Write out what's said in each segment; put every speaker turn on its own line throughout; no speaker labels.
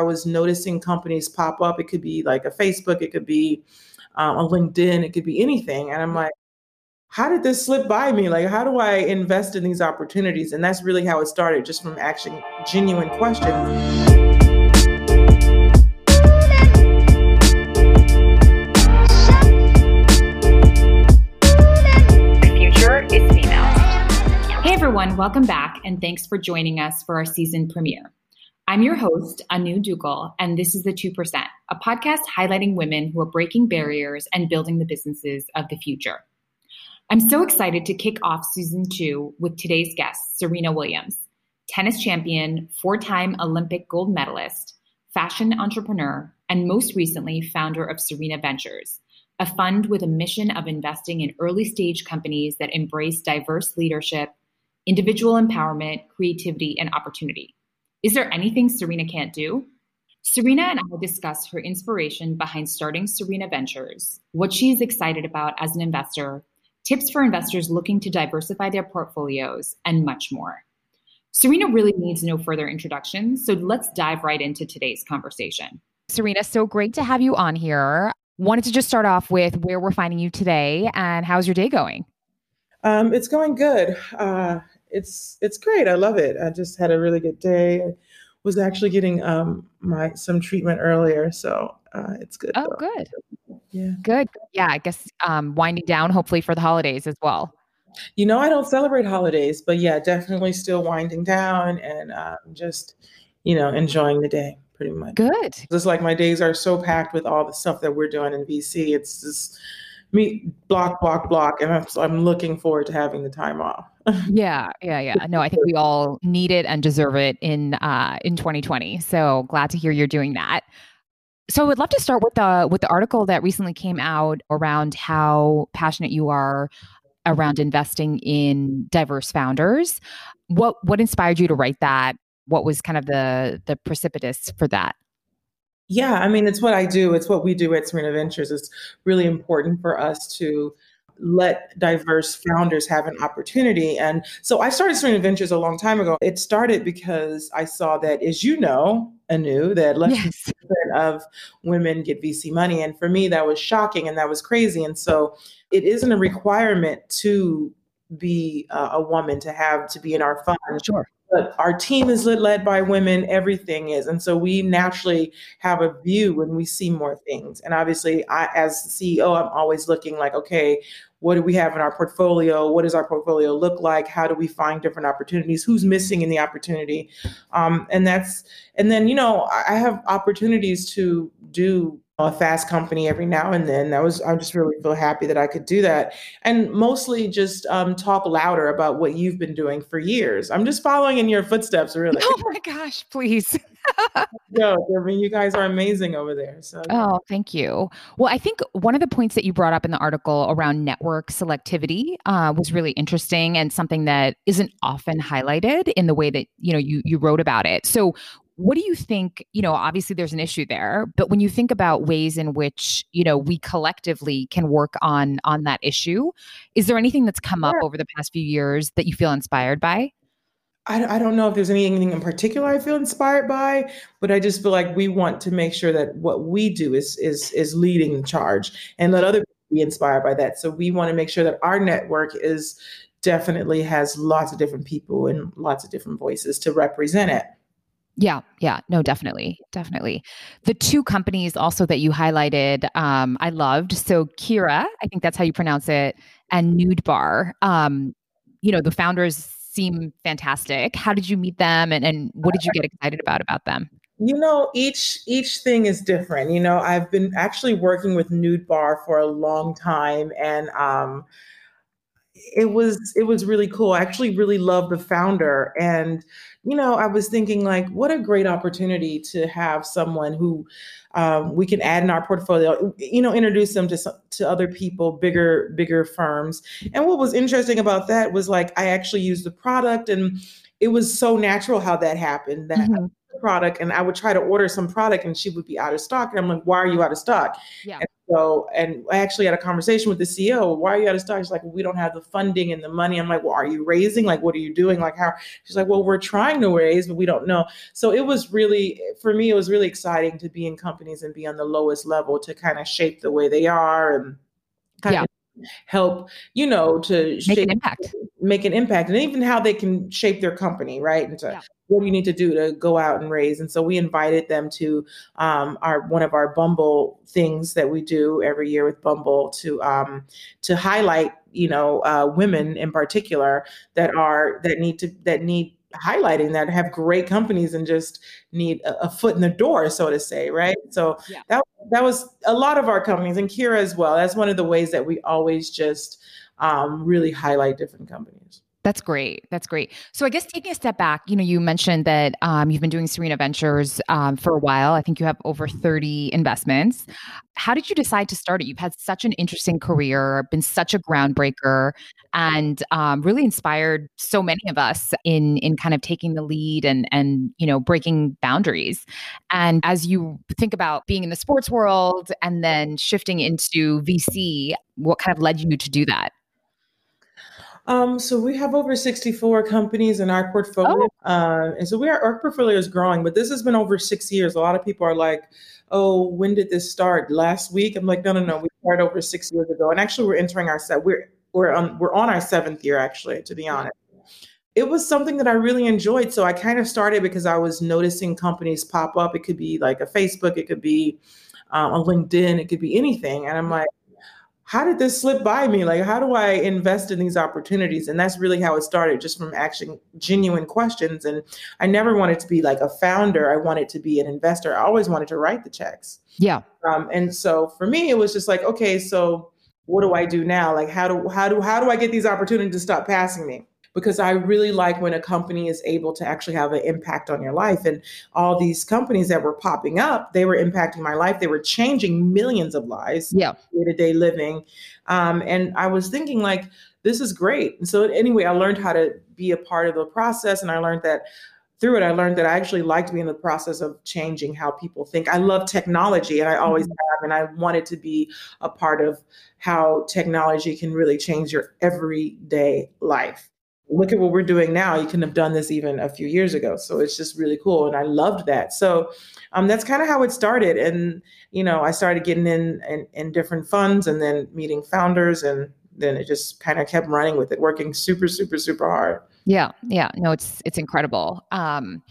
I was noticing companies pop up. It could be like a Facebook, it could be um, a LinkedIn, it could be anything. And I'm like, how did this slip by me? Like, how do I invest in these opportunities? And that's really how it started, just from asking genuine questions. The future is female.
Hey everyone, welcome back, and thanks for joining us for our season premiere. I'm your host, Anu Duggal, and this is The 2%, a podcast highlighting women who are breaking barriers and building the businesses of the future. I'm so excited to kick off season two with today's guest, Serena Williams, tennis champion, four time Olympic gold medalist, fashion entrepreneur, and most recently, founder of Serena Ventures, a fund with a mission of investing in early stage companies that embrace diverse leadership individual empowerment, creativity, and opportunity. Is there anything Serena can't do? Serena and I discuss her inspiration behind starting Serena Ventures, what she's excited about as an investor, tips for investors looking to diversify their portfolios, and much more. Serena really needs no further introduction, so let's dive right into today's conversation.
Serena, so great to have you on here. Wanted to just start off with where we're finding you today and how's your day going?
Um, it's going good. Uh, it's it's great. I love it. I just had a really good day. I was actually getting um, my some treatment earlier, so uh, it's good.
Oh, though. good. Yeah. Good. Yeah. I guess um, winding down, hopefully for the holidays as well.
You know, I don't celebrate holidays, but yeah, definitely still winding down and um, just you know enjoying the day pretty much.
Good.
Just like my days are so packed with all the stuff that we're doing in VC. It's just me block, block, block, and I'm, I'm looking forward to having the time off.
yeah, yeah, yeah. No, I think we all need it and deserve it in uh, in 2020. So glad to hear you're doing that. So I would love to start with the with the article that recently came out around how passionate you are around investing in diverse founders. What what inspired you to write that? What was kind of the the precipitous for that?
Yeah, I mean, it's what I do. It's what we do at Serena Ventures. It's really important for us to let diverse founders have an opportunity. And so I started Serena Ventures a long time ago. It started because I saw that, as you know, Anu, that less yes. of women get VC money. And for me, that was shocking and that was crazy. And so it isn't a requirement to be uh, a woman to have to be in our fund.
Sure
but our team is led by women. Everything is. And so we naturally have a view when we see more things. And obviously i as ceo i'm always looking like okay what do we have in our portfolio? What does our portfolio look like? How do we find different opportunities? Who's missing in the opportunity? Um, and that's and then you know i have opportunities to do a fast company every now and then. That was I'm just really feel happy that I could do that, and mostly just um, talk louder about what you've been doing for years. I'm just following in your footsteps, really.
Oh my gosh, please.
no, I mean you guys are amazing over there. So
oh, thank you. Well, I think one of the points that you brought up in the article around network selectivity uh, was really interesting and something that isn't often highlighted in the way that you know you you wrote about it. So what do you think you know obviously there's an issue there but when you think about ways in which you know we collectively can work on on that issue is there anything that's come up over the past few years that you feel inspired by
I, I don't know if there's anything in particular I feel inspired by, but I just feel like we want to make sure that what we do is is is leading the charge and let other people be inspired by that. So we want to make sure that our network is definitely has lots of different people and lots of different voices to represent it.
Yeah, yeah, no, definitely, definitely. The two companies also that you highlighted, um, I loved. So Kira, I think that's how you pronounce it, and Nude Barre. Um, you know, the founders seem fantastic. How did you meet them, and and what did you get excited about about them?
You know, each each thing is different. You know, I've been actually working with Nude Barre for a long time, and um, it was it was really cool. I actually really love the founder and you know, I was thinking like, what a great opportunity to have someone who um, we can add in our portfolio. You know, introduce them to to other people, bigger bigger firms. And what was interesting about that was like I actually used the product, and it was so natural how that happened. That mm-hmm product and I would try to order some product and she would be out of stock. And I'm like, why are you out of stock? Yeah. And so, and I actually had a conversation with the CEO. Why are you out of stock? She's like, we don't have the funding and the money. I'm like, well, are you raising? Like, what are you doing? Like, how? She's like, well, we're trying to raise, but we don't know. So it was really, for me, it was really exciting to be in companies and be on the lowest level to kind of shape the way they are and kind yeah. of help, you know, to
make shape, an impact,
make an impact, and even how they can shape their company, right? And to, yeah. what do you need to do to go out and raise? And so we invited them to um, our one of our Bumble things that we do every year with Bumble to um, to highlight, you know, uh, women in particular that are that need to that need highlighting that have great companies and just need a, a, foot in the door, so to say, right? So yeah. that that was a lot of our companies and Kira as well. That's one of the ways that we always just um, really highlight different companies.
That's great. That's great. So I guess taking a step back, you know, you mentioned that um, you've been doing Serena Ventures um, for a while. I think you have over 30 investments. How did you decide to start it? You've had such an interesting career, been such a groundbreaker, and um, really inspired so many of us in in kind of taking the lead and and you know breaking boundaries. And as you think about being in the sports world and then shifting into VC, what kind of led you to do that?
Um, so we have over 64 companies in our portfolio. Oh. Uh, and so we are, our portfolio is growing, but this has been over six years. A lot of people are like, oh, when did this start? Last week? I'm like, no, no, no. We started over six years ago. And actually we're entering our set. We're, we're on, we're on our seventh year, actually, to be honest. It was something that I really enjoyed. So I kind of started because I was noticing companies pop up. It could be like a Facebook, it could be um, a LinkedIn, it could be anything. And I'm like, how did this slip by me? Like, how do I invest in these opportunities? And that's really how it started, just from asking genuine questions. And I never wanted to be like a founder. I wanted to be an investor. I always wanted to write the checks.
Yeah.
Um, and so for me, it was just like, okay, so what do I do now? Like, how do how do how do I get these opportunities to stop passing me? Because I really like when a company is able to actually have an impact on your life. And all these companies that were popping up, they were impacting my life. They were changing millions of lives,
yeah,
day to day living. Um, and I was thinking like, this is great. And so anyway, I learned how to be a part of the process, and I learned that through it, I learned that I actually liked being in the process of changing how people think. I love technology and I always mm-hmm. have, and I wanted to be a part of how technology can really change your everyday life look at what we're doing now. You couldn't have done this even a few years ago. So it's just really cool. And I loved that. So um, that's kind of how it started. And, you know, I started getting in, in, in different funds and then meeting founders and then it just kind of kept running with it, working super, super, super hard.
Yeah. Yeah. No, it's, it's incredible. Um,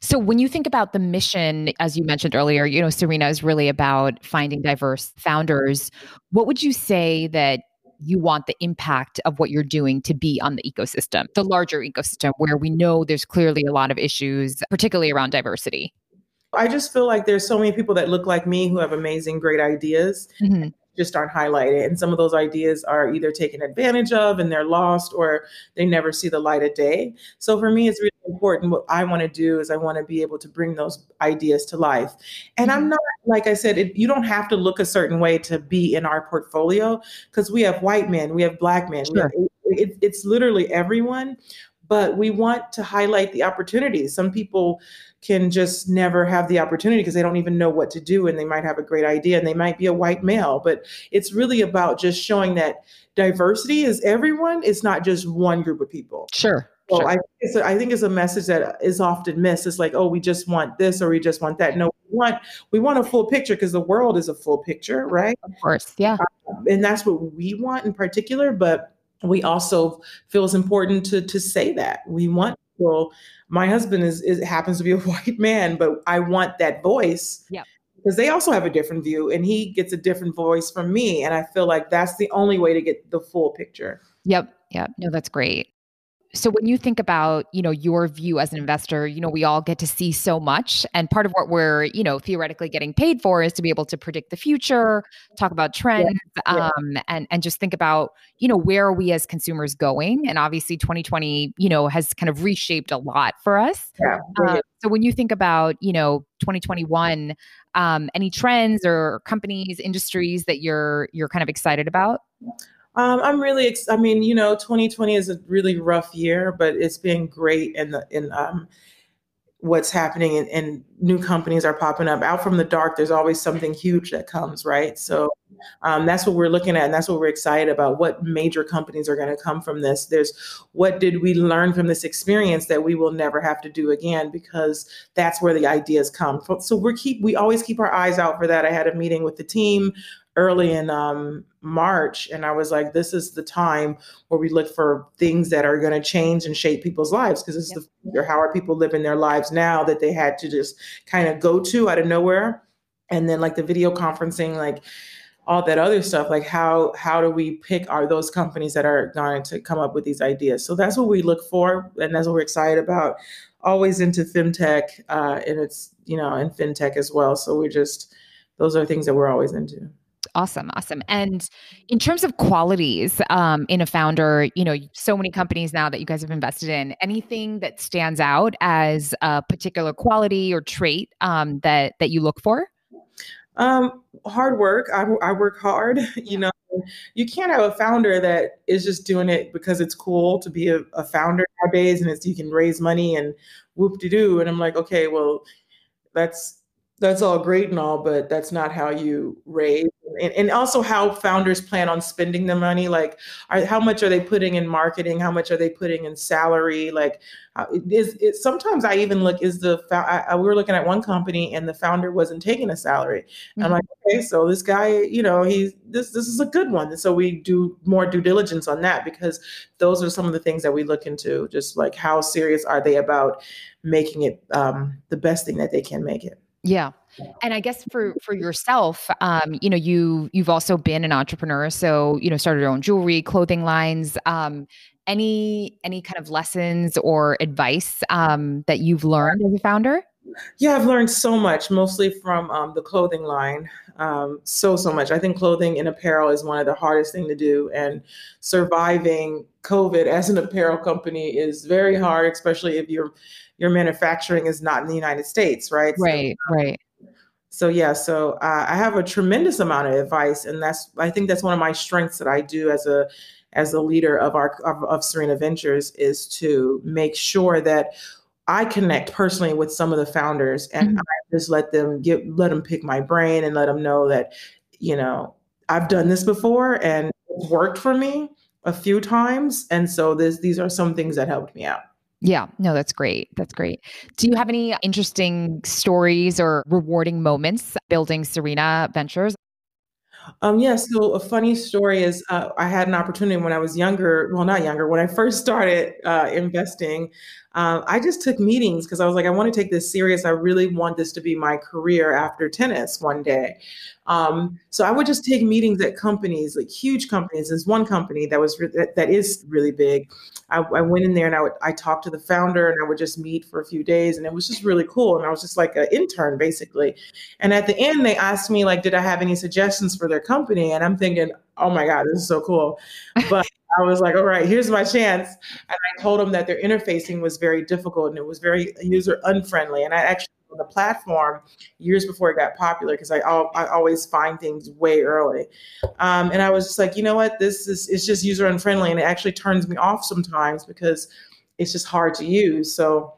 so when you think about the mission, as you mentioned earlier, you know, Serena is really about finding diverse founders. What would you say that you want the impact of what you're doing to be on the ecosystem, the larger ecosystem where we know there's clearly a lot of issues, particularly around diversity?
I just feel like there's so many people that look like me who have amazing, great ideas. Mm-hmm just aren't highlighted. And some of those ideas are either taken advantage of and they're lost or they never see the light of day. So for me, it's really important. What I want to do is I want to be able to bring those ideas to life. And I'm mm-hmm. not, like I said, it, you don't have to look a certain way to be in our portfolio because we have white men, we have black men. Sure. It, it's literally everyone but we want to highlight the opportunities. Some people can just never have the opportunity because they don't even know what to do and they might have a great idea and they might be a white male, but it's really about just showing that diversity is everyone, it's not just one group of people.
Sure.
So
sure.
I, think it's a, I think it's a message that is often missed. It's like, oh, we just want this or we just want that. No, we want we want a full picture because the world is a full picture, right?
Of course, yeah.
Um, and that's what we want in particular. But we also feel it's important to to say that we want well My husband is, is happens to be a white man, but I want that voice.
Yeah.
Because they also have a different view, and he gets a different voice from me, and I feel like that's the only way to get the full picture.
Yep. Yep. No, that's great. So when you think about, you know, your view as an investor, you know, we all get to see so much and part of what we're, you know, theoretically getting paid for is to be able to predict the future, talk about trends yeah. um and and just think about, you know, where are we as consumers going? And obviously 2020, you know, has kind of reshaped a lot for us.
Yeah.
Um, so when you think about, you know, 2021, um any trends or companies, industries that you're you're kind of excited about?
Um, I'm really, ex- I mean, you know, 2020 is a really rough year, but it's been great in the in um, what's happening and, and, new companies are popping up out from the dark. There's always something huge that comes, right? So Um, that's what we're looking at, and that's what we're excited about. What major companies are going to come from this? There's what did we learn from this experience that we will never have to do again because that's where the ideas come. from. So we keep we always keep our eyes out for that. I had a meeting with the team early in um, March, and I was like, "This is the time where we look for things that are going to change and shape people's lives." Because this yep. is the future. How are people living their lives now that they had to just kind of go to out of nowhere? And then like the video conferencing, like all that other stuff like how how do we pick are those companies that are going to come up with these ideas so that's what we look for and that's what we're excited about always into fintech, uh, and it's you know in fintech as well so we're just those are things that we're always into
Awesome, awesome. And in terms of qualities um, in a founder, you know, so many companies now that you guys have invested in. Anything that stands out as a particular quality or trait um, that that you look for?
Um, hard work. I, I work hard. You know, you can't have a founder that is just doing it because it's cool to be a, a founder nowadays, and it's you can raise money and whoop de doo. And I'm like, okay, well, that's that's all great and all, but that's not how you raise. And, and also how founders plan on spending the money. Like, are, how much are they putting in marketing? How much are they putting in salary? Like, is it, sometimes I even look is the I, I, we were looking at one company and the founder wasn't taking a salary. Mm-hmm. I'm like, okay, so this guy, you know, he's this this is a good one. And so we do more due diligence on that because those are some of the things that we look into. Just like how serious are they about making it um, the best thing that they can make it.
Yeah. And I guess for for yourself, um, you know, you you've also been an entrepreneur, so you know, started your own jewelry, clothing lines. Um, any any kind of lessons or advice um, that you've learned as a founder?
Yeah, I've learned so much, mostly from um, the clothing line. Um, so so much. I think clothing and apparel is one of the hardest thing to do, and surviving COVID as an apparel company is very hard, especially if you're your manufacturing is not in the United States, right?
Right, so, right.
So yeah, so uh, I have a tremendous amount of advice, and that's I think that's one of my strengths that I do as a as a leader of our of, of Serena Ventures is to make sure that I connect personally with some of the founders, and mm-hmm. I just let them get let them pick my brain and let them know that you know I've done this before and it's worked for me a few times, and so this these are some things that helped me out.
Yeah, no, that's great. That's great. Do you have any interesting stories or rewarding moments building Serena Ventures?
Um, yeah, so a funny story is uh, I had an opportunity when I was younger, well, not younger, when I first started uh, investing. Um, I just took meetings because I was like, I want to take this serious. I really want this to be my career after tennis one day. Um, so I would just take meetings at companies, like huge companies. There's one company that was re- that, that is really big. I, I, went in there and I would I talked to the founder and I would just meet for a few days and it was just really cool. And I was just like an intern basically. And at the end, they asked me like, did I have any suggestions for their company? And I'm thinking, oh my god, this is so cool. But I was like, all right, here's my chance. And I told them that their interfacing was very difficult and it was very user unfriendly. And I actually on the platform years before it got popular because I, I always find things way early. Um, and I was just like, you know what, this is it's just user unfriendly and it actually turns me off sometimes because it's just hard to use. So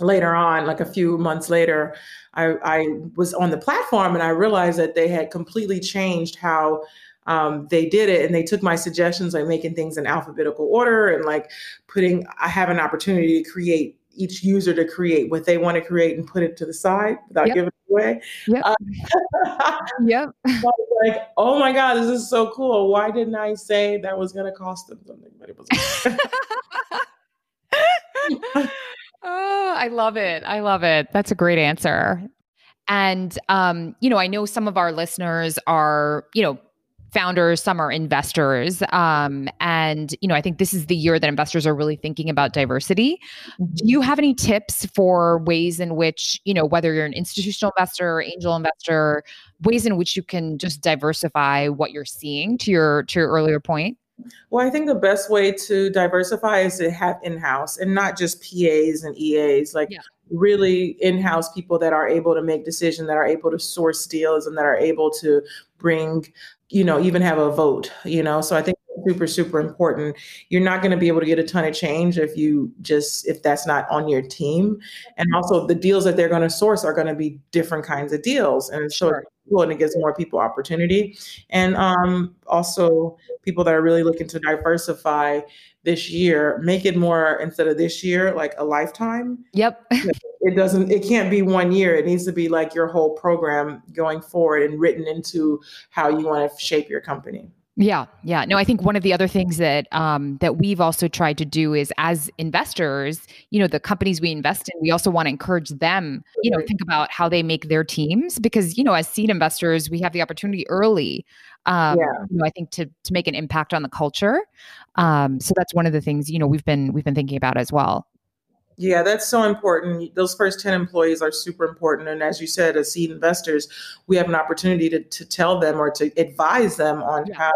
later on, like a few months later, I, I was on the platform and I realized that they had completely changed how um, they did it and they took my suggestions like making things in alphabetical order and like putting i have an opportunity to create each user to create what they want to create and put it to the side without yep. giving it away.
Yep. Uh, yep.
like, oh my God, this is so cool. Why didn't I say that was going to cost them something? But it was.
oh, I love it. I love it. That's a great answer. And um, you know, I know some of our listeners are, you know, founders, some are investors. Um, and, you know, I think this is the year that investors are really thinking about diversity. Mm-hmm. Do you have any tips for ways in which, you know, whether you're an institutional investor or angel investor, ways in which you can just diversify what you're seeing to your to your earlier point?
Well, I think the best way to diversify is to have in-house and not just PAs and EAs, like yeah. Really in-house people that are able to make decisions, that are able to source deals and that are able to bring you know, even have a vote, you know. So I think super super important. You're not going to be able to get a ton of change if you just if that's not on your team. And also the deals that they're going to source are going to be different kinds of deals and so sure. and it gives more people opportunity. And um, also people that are really looking to diversify this year make it more instead of this year like a lifetime.
Yep.
It doesn't it can't be one year. It needs to be like your whole program going forward and written into how you want to shape your company
yeah, yeah. No, I think one of the other things that um, that we've also tried to do is, as investors, you know, the companies we invest in, we also want to encourage them, you know, think about how they make their teams because, you know, as seed investors, we have the opportunity early, um, yeah. you know, I think to to make an impact on the culture. Um, so that's one of the things you know we've been we've been thinking about as well.
Yeah, that's so important. Those first 10 employees are super important. And as you said, as seed investors, we have an opportunity to, to tell them or to advise them on how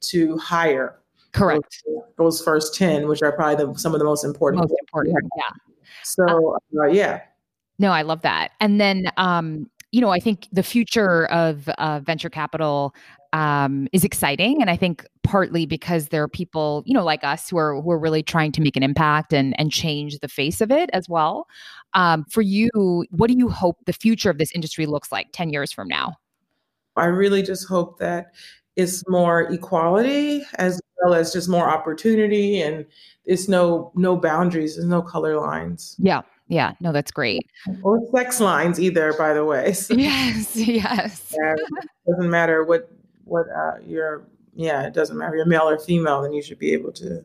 to hire.
Correct.
Those, those, first 10, which are probably the, some of the most important.
Most important, yeah.
So, uh, yeah.
No, I love that. And then, um, you know, I think the future of uh, venture capital um, is exciting, and I think partly because there are people, you know, like us who are who are really trying to make an impact and and change the face of it as well. Um, for you, what do you hope the future of this industry looks like ten years from now?
I really just hope that it's more equality as well as just more opportunity, and it's no no boundaries, there's no color lines.
Yeah, yeah, no, that's great.
Or sex lines either, by the way.
So, yes, yes.
Yeah, doesn't matter what what uh, you're. Yeah, it doesn't matter. You're male or female, then you should be able to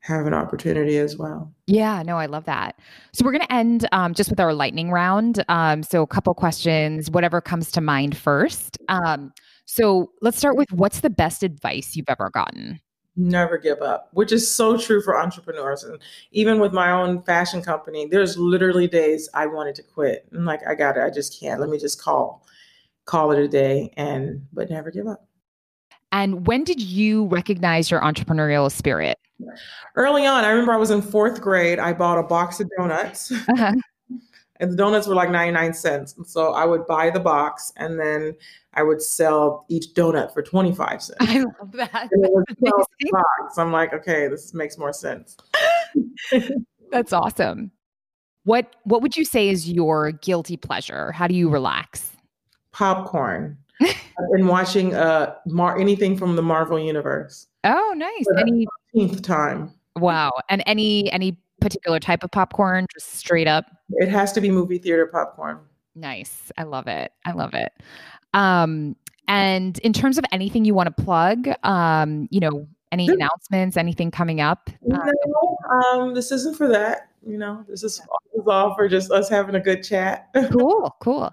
have an opportunity as well.
Yeah, no, I love that. So we're going to end um, just with our lightning round. Um, so a couple questions, whatever comes to mind first. Um, so let's start with what's the best advice you've ever gotten?
never give up, which is so true for entrepreneurs. And even with my own fashion company, there's literally days I wanted to quit. I'm like, I got it. I just can't. Let me just call, call it a day and, but never give up.
And when did you recognize your entrepreneurial spirit?
Early on, I remember I was in fourth grade. I bought a box of donuts. Uh-huh. and the donuts were like 99 cents. And so I would buy the box and then I would sell each donut for 25 cents.
I love that. And it was
box. I'm like, okay, this makes more sense.
That's awesome. What what would you say is your guilty pleasure? How do you relax?
Popcorn. I've been watching uh Mar- anything from the Marvel universe.
Oh, nice. Any
time.
Wow. And any any particular type of popcorn, just straight up?
It has to be movie theater popcorn.
Nice. I love it. I love it. Um, and in terms of anything you want to plug, um, you know, any announcements, anything coming up?
No, um, this isn't for that. You know, this is, this is all for just us having a good chat.
cool, cool.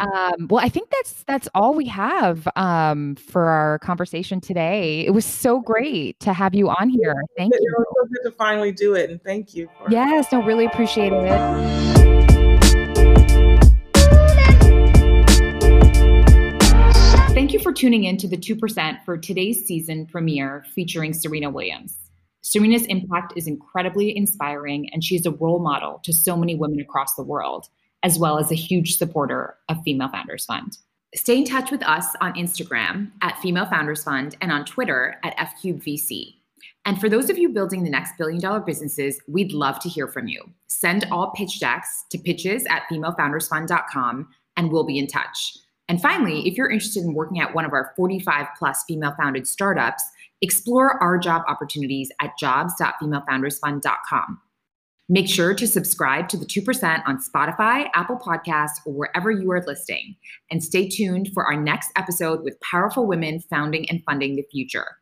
Um, well, I think that's that's all we have um, for our conversation today. It was so great to have you on here. Thank you.
It was so good to finally do it, and thank you.
yes, no, really appreciate it. Thank you for tuning in to the 2% for today's season premiere featuring Serena Williams. Serena's impact is incredibly inspiring, and she's a role model to so many women across the world as well as a huge supporter of Female Founders Fund. Stay in touch with us on Instagram at Female Founders Fund and on Twitter at FCubedVC. And for those of you building the next billion dollar businesses, we'd love to hear from you. Send all pitch decks to pitches at femalefoundersfund.com and we'll be in touch. And finally, if you're interested in working at one of our 45 plus female founded startups, explore our job opportunities at jobs.femalefoundersfund.com. Make sure to subscribe to the 2% on Spotify, Apple Podcasts, or wherever you are listening. And stay tuned for our next episode with powerful women founding and funding the future.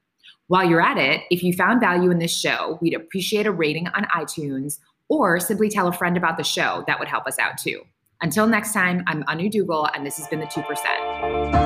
While you're at it, if you found value in this show, we'd appreciate a rating on iTunes or simply tell a friend about the show. That would help us out too. Until next time, I'm Anu Duggal, and this has been the 2%.